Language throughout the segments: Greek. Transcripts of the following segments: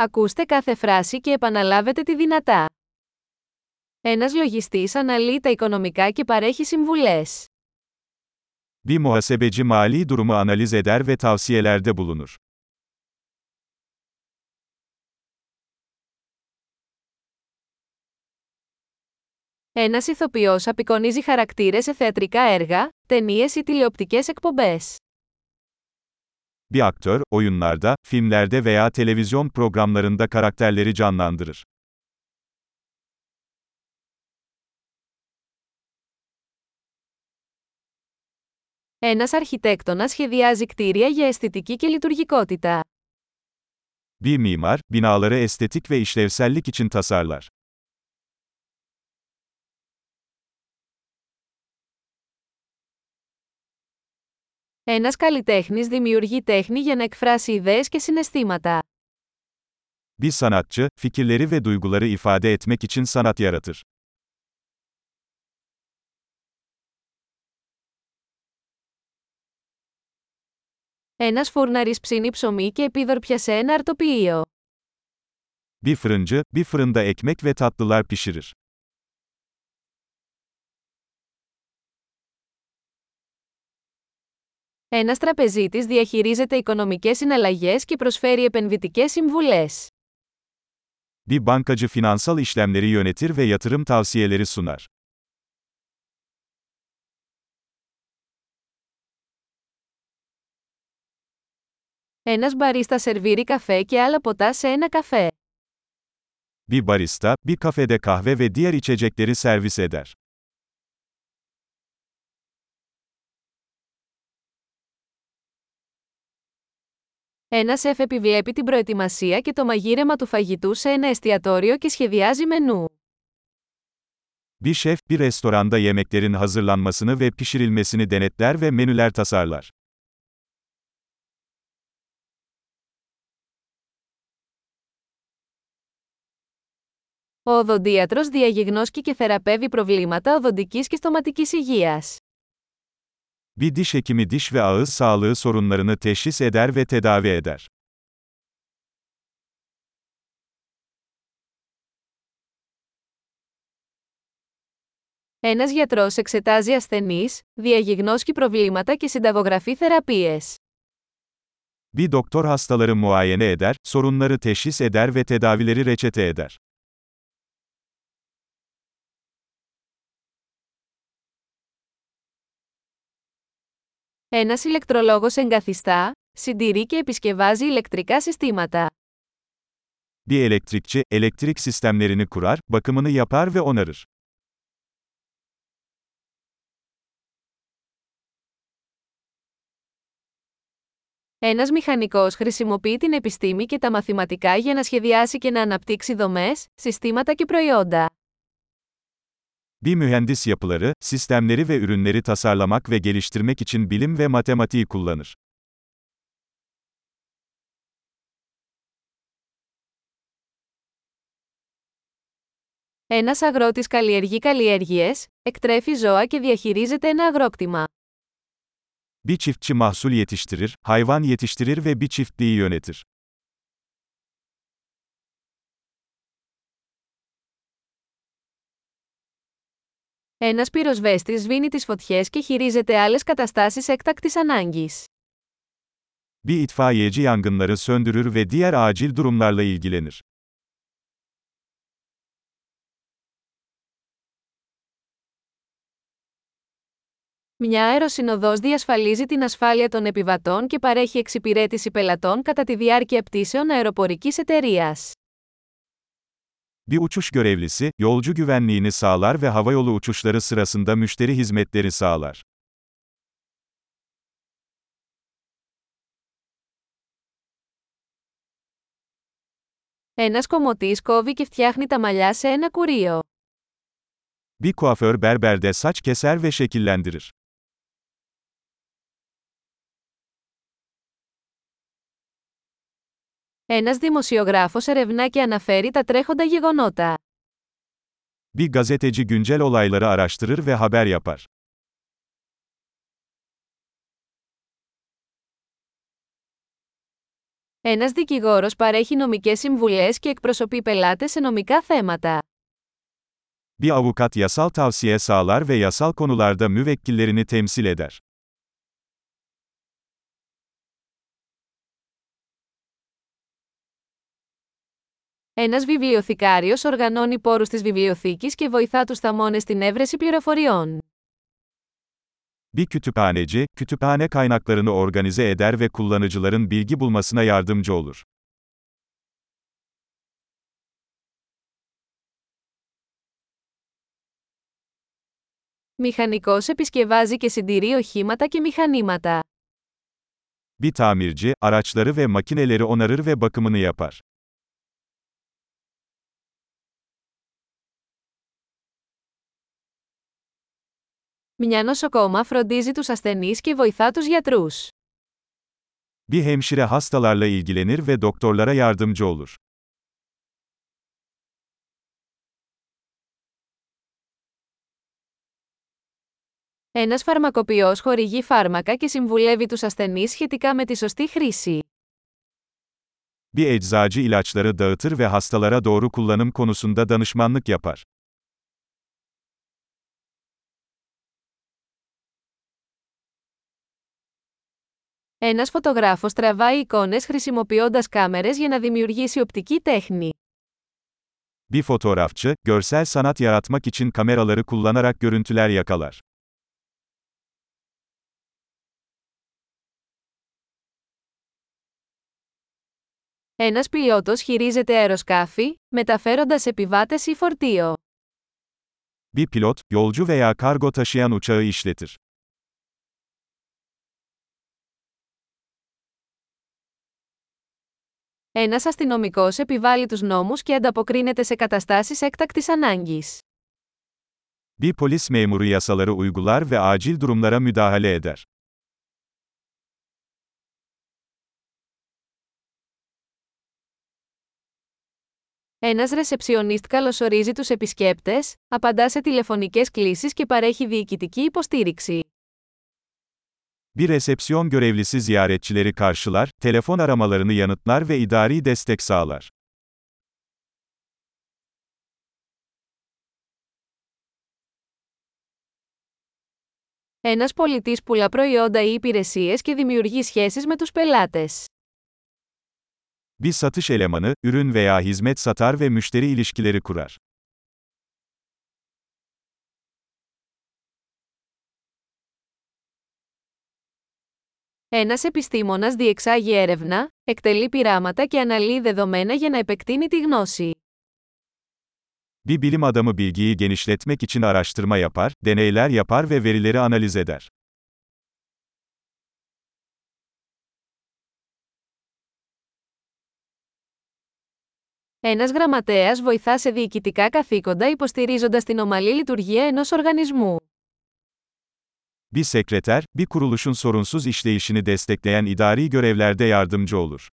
Ακούστε κάθε φράση και επαναλάβετε τη δυνατά. Ένας λογιστής αναλύει τα οικονομικά και παρέχει συμβουλές. Bir muhasebeci mali durumu analiz eder ve tavsiyelerde bulunur. Ένας ηθοποιός απεικονίζει χαρακτήρες σε θεατρικά έργα, ταινίες ή τηλεοπτικές εκπομπές. Bir aktör, oyunlarda, filmlerde veya televizyon programlarında karakterleri canlandırır. Ένας αρχιτέκτονας σχεδιάζει κτίρια για αισθητική και λειτουργικότητα. Bir mimar, binaları estetik ve işlevsellik için tasarlar. Ένας καλλιτέχνης δημιουργεί τέχνη για να εκφράσει ιδέες και συναισθήματα. Bir sanatçı, fikirleri ve duyguları ifade etmek için sanat yaratır. Ένας φούρναρης ψήνει ψωμί και επίδορπια σε ένα αρτοποιείο. Bir fırıncı, bir fırında ekmek ve tatlılar pişirir. Ένας τραπεζίτης διαχειρίζεται οικονομικές συναλλαγές και προσφέρει επενδυτικές συμβουλές. Bir bankacı finansal işlemleri yönetir ve yatırım tavsiyeleri sunar. Ένας μπαρίστα σερβίρει καφέ και άλλα ποτά σε ένα καφέ. Bir barista, bir kafede kahve ve diğer içecekleri servis eder. Ένα σεφ επιβλέπει την προετοιμασία και το μαγείρεμα του φαγητού σε ένα εστιατόριο και σχεδιάζει μενού. Bir şef, bir restoranda yemeklerin hazırlanmasını ve pişirilmesini denetler ve menüler tasarlar. Ο οδοντίατρος διαγιγνώσκει και θεραπεύει προβλήματα οδοντικής και στοματικής υγείας. Bir diş hekimi diş ve ağız sağlığı sorunlarını teşhis eder ve tedavi eder. Ένας γιατρός εξετάζει ασθενείς, διαγιγνώσκει προβλήματα και συνταγογραφεί θεραπείες. Bir doktor hastaları muayene eder, sorunları teşhis eder ve tedavileri reçete eder. Ένας ηλεκτρολόγος εγκαθιστά, συντηρεί και επισκευάζει ηλεκτρικά συστήματα. Bir elektrikçi, elektrik sistemlerini kurar, bakımını yapar ve onarır. Ένας μηχανικός χρησιμοποιεί την επιστήμη και τα μαθηματικά για να σχεδιάσει και να αναπτύξει δομές, συστήματα και προϊόντα. Bir mühendis yapıları, sistemleri ve ürünleri tasarlamak ve geliştirmek için bilim ve matematiği kullanır. Ένας αγρότης καλλιεργεί καλλιέργειες, εκτρέφει ζώα και διαχειρίζεται ένα αγρόκτημα. Bir çiftçi mahsul yetiştirir, hayvan yetiştirir ve bir çiftliği yönetir. Ένας πυροσβέστης σβήνει τις φωτιές και χειρίζεται άλλες καταστάσεις έκτακτης ανάγκης. Bir itfaiyeci yangınları söndürür ve diğer acil durumlarla ilgilenir. Μια αεροσυνοδός διασφαλίζει την ασφάλεια των επιβατών και παρέχει εξυπηρέτηση πελατών κατά τη διάρκεια πτήσεων αεροπορικής εταιρείας. Bir uçuş görevlisi, yolcu güvenliğini sağlar ve havayolu uçuşları sırasında müşteri hizmetleri sağlar. Ένας κομωτής κόβει και φτιάχνει τα μαλλιά σε ένα κουρίο. Bir kuaför berberde saç keser ve şekillendirir. Ένας δημοσιογράφος ερευνά και αναφέρει τα τρέχοντα γεγονότα. Bir gazeteci güncel olayları araştırır ve haber yapar. Ένας δικηγόρος παρέχει νομικές συμβουλές και εκπροσωπεί πελάτες σε νομικά θέματα. Bir avukat yasal tavsiye sağlar ve yasal konularda müvekkillerini temsil eder. Ένας βιβλιοθηκάριος οργανώνει πόρους της βιβλιοθήκης και βοηθά τους θαμώνες στην έβρεση πληροφοριών. Bir kütüphaneci, kütüphane kaynaklarını organize eder ve kullanıcıların bilgi bulmasına yardımcı olur. Μηχανικός επισκευάζει και συντηρεί οχήματα και μηχανήματα. Bir tamirci, araçları ve makineleri onarır ve bakımını yapar. Μια νοσοκόμα φροντίζει τους ασθενείς και βοηθά τους γιατρούς. Bir hemşire hastalarla ilgilenir ve doktorlara yardımcı olur. Ένας φαρμακοποιός χορηγεί φάρμακα και συμβουλεύει τους ασθενείς σχετικά με τη σωστή χρήση. Bir eczacı ilaçları dağıtır ve hastalara doğru kullanım konusunda danışmanlık yapar. Ένας φωτογράφος τραβάει εικόνες χρησιμοποιώντας κάμερες για να δημιουργήσει οπτική τέχνη. Bir fotoğrafçı, görsel sanat yaratmak için kameraları kullanarak görüntüler yakalar. Ένας πιλότος χειρίζεται αεροσκάφη, μεταφέροντας επιβάτες ή φορτίο. Bir pilot, yolcu veya kargo taşıyan uçağı işletir. Ένας αστυνομικός επιβάλλει τους νόμους και ανταποκρίνεται σε καταστάσεις έκτακτης ανάγκης. Bir polis memuru yasaları uygular ve acil durumlara müdahale eder. Ένας ρεσεψιονίστ καλωσορίζει τους επισκέπτες, απαντά σε τηλεφωνικές κλήσεις και παρέχει διοικητική υποστήριξη. Bir resepsiyon görevlisi ziyaretçileri karşılar, telefon aramalarını yanıtlar ve idari destek sağlar. Ένας πολιτής πουλά προϊόντα ή υπηρεσίες και δημιουργεί σχέσεις με τους πελάτες. Bir satış elemanı, ürün veya hizmet satar ve müşteri ilişkileri kurar. Ένας επιστήμονας διεξάγει έρευνα, εκτελεί πειράματα και αναλύει δεδομένα για να επεκτείνει τη γνώση. Bir bilim adamı bilgiyi genişletmek için araştırma yapar, deneyler yapar ve verileri analiz eder. Ένας γραμματέας βοηθά σε διοικητικά καθήκοντα υποστηρίζοντας την ομαλή λειτουργία ενός οργανισμού. Bir sekreter, bir kuruluşun sorunsuz işleyişini destekleyen idari görevlerde yardımcı olur.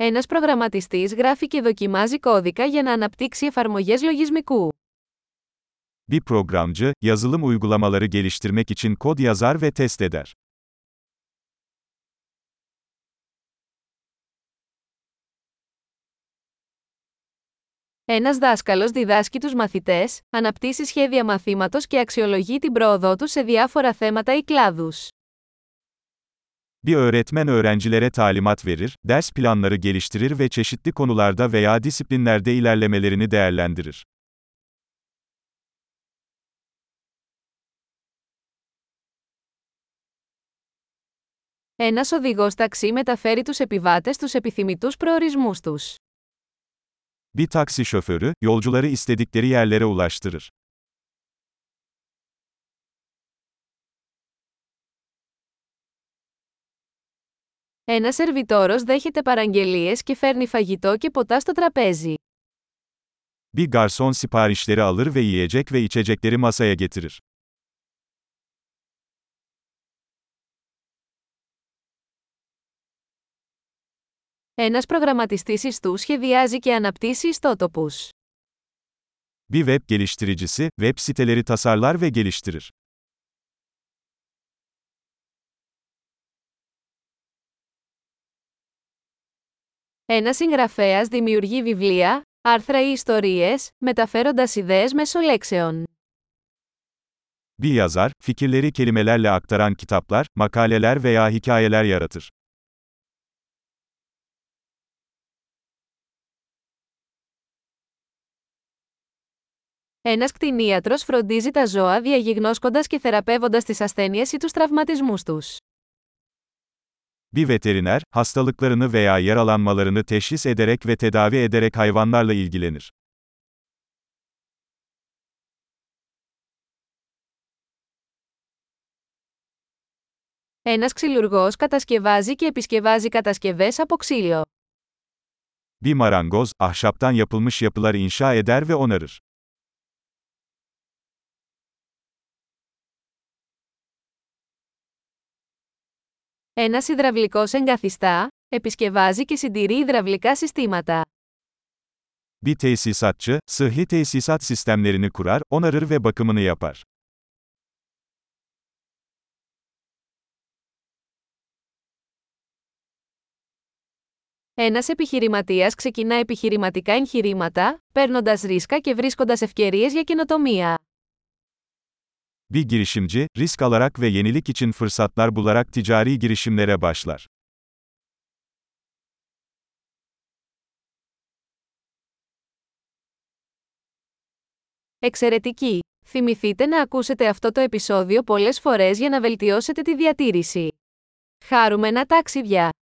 Ένας προγραμματιστής γράφει και δοκιμάζει κώδικα για να αναπτύξει εφαρμογές λογισμικού. Bir programcı, yazılım uygulamaları geliştirmek için kod yazar ve test eder. Ένας δάσκαλος διδάσκει τους μαθητές, αναπτύσσει σχέδια μαθήματος και αξιολογεί την πρόοδό τους σε διάφορα θέματα ή κλάδους. Bir öğretmen öğrencilere talimat verir, ders planları geliştirir ve çeşitli konularda veya disiplinlerde ilerlemelerini değerlendirir. Ένας οδηγός ταξί μεταφέρει τους επιβάτες στους επιθυμητούς προορισμούς τους. Bir taksi şoförü, yolcuları istedikleri yerlere ulaştırır. Ένας σερβιτόρος δέχεται παραγγελίες και φέρνει φαγητό και ποτά στο τραπέζι. Bir garson siparişleri alır ve yiyecek ve içecekleri masaya getirir. Ένας προγραμματιστής ιστού σχεδιάζει και αναπτύσσει ιστότοπους. Bir web geliştiricisi, web siteleri tasarlar ve geliştirir. Ένας συγγραφέας δημιουργεί βιβλία, άρθρα ή ιστορίες, μεταφέροντας ιδέες μέσω λέξεων. Bir yazar, fikirleri kelimelerle aktaran kitaplar, makaleler veya hikayeler yaratır. Ένας κτηνίατρος φροντίζει τα ζώα διαγιγνώσκοντας και θεραπεύοντας τις ασθένειες ή τους τραυματισμούς τους. Bir veteriner, hastalıklarını veya yaralanmalarını teşhis ederek ve tedavi ederek hayvanlarla ilgilenir. Ένας ξυλουργός κατασκευάζει και επισκευάζει κατασκευές από ξύλο. Bir marangoz, ahşaptan yapılmış yapılar inşa eder ve onarır. Ένας υδραυλικός εγκαθιστά, επισκευάζει και συντηρεί υδραυλικά συστήματα. Bir tesisatçı, sıhhi tesisat sistemlerini kurar, onarır ve bakımını yapar. Ένας επιχειρηματίας ξεκινά επιχειρηματικά εγχειρήματα, παίρνοντας ρίσκα και βρίσκοντας ευκαιρίες για καινοτομία. Bir girişimci, risk alarak ve yenilik için fırsatlar bularak ticari girişimlere başlar. Εξαιρετική! Θυμηθείτε να ακούσετε αυτό το επεισόδιο πολλές φορές για να βελτιώσετε τη διατήρηση. Χάρουμενα ταξίδια!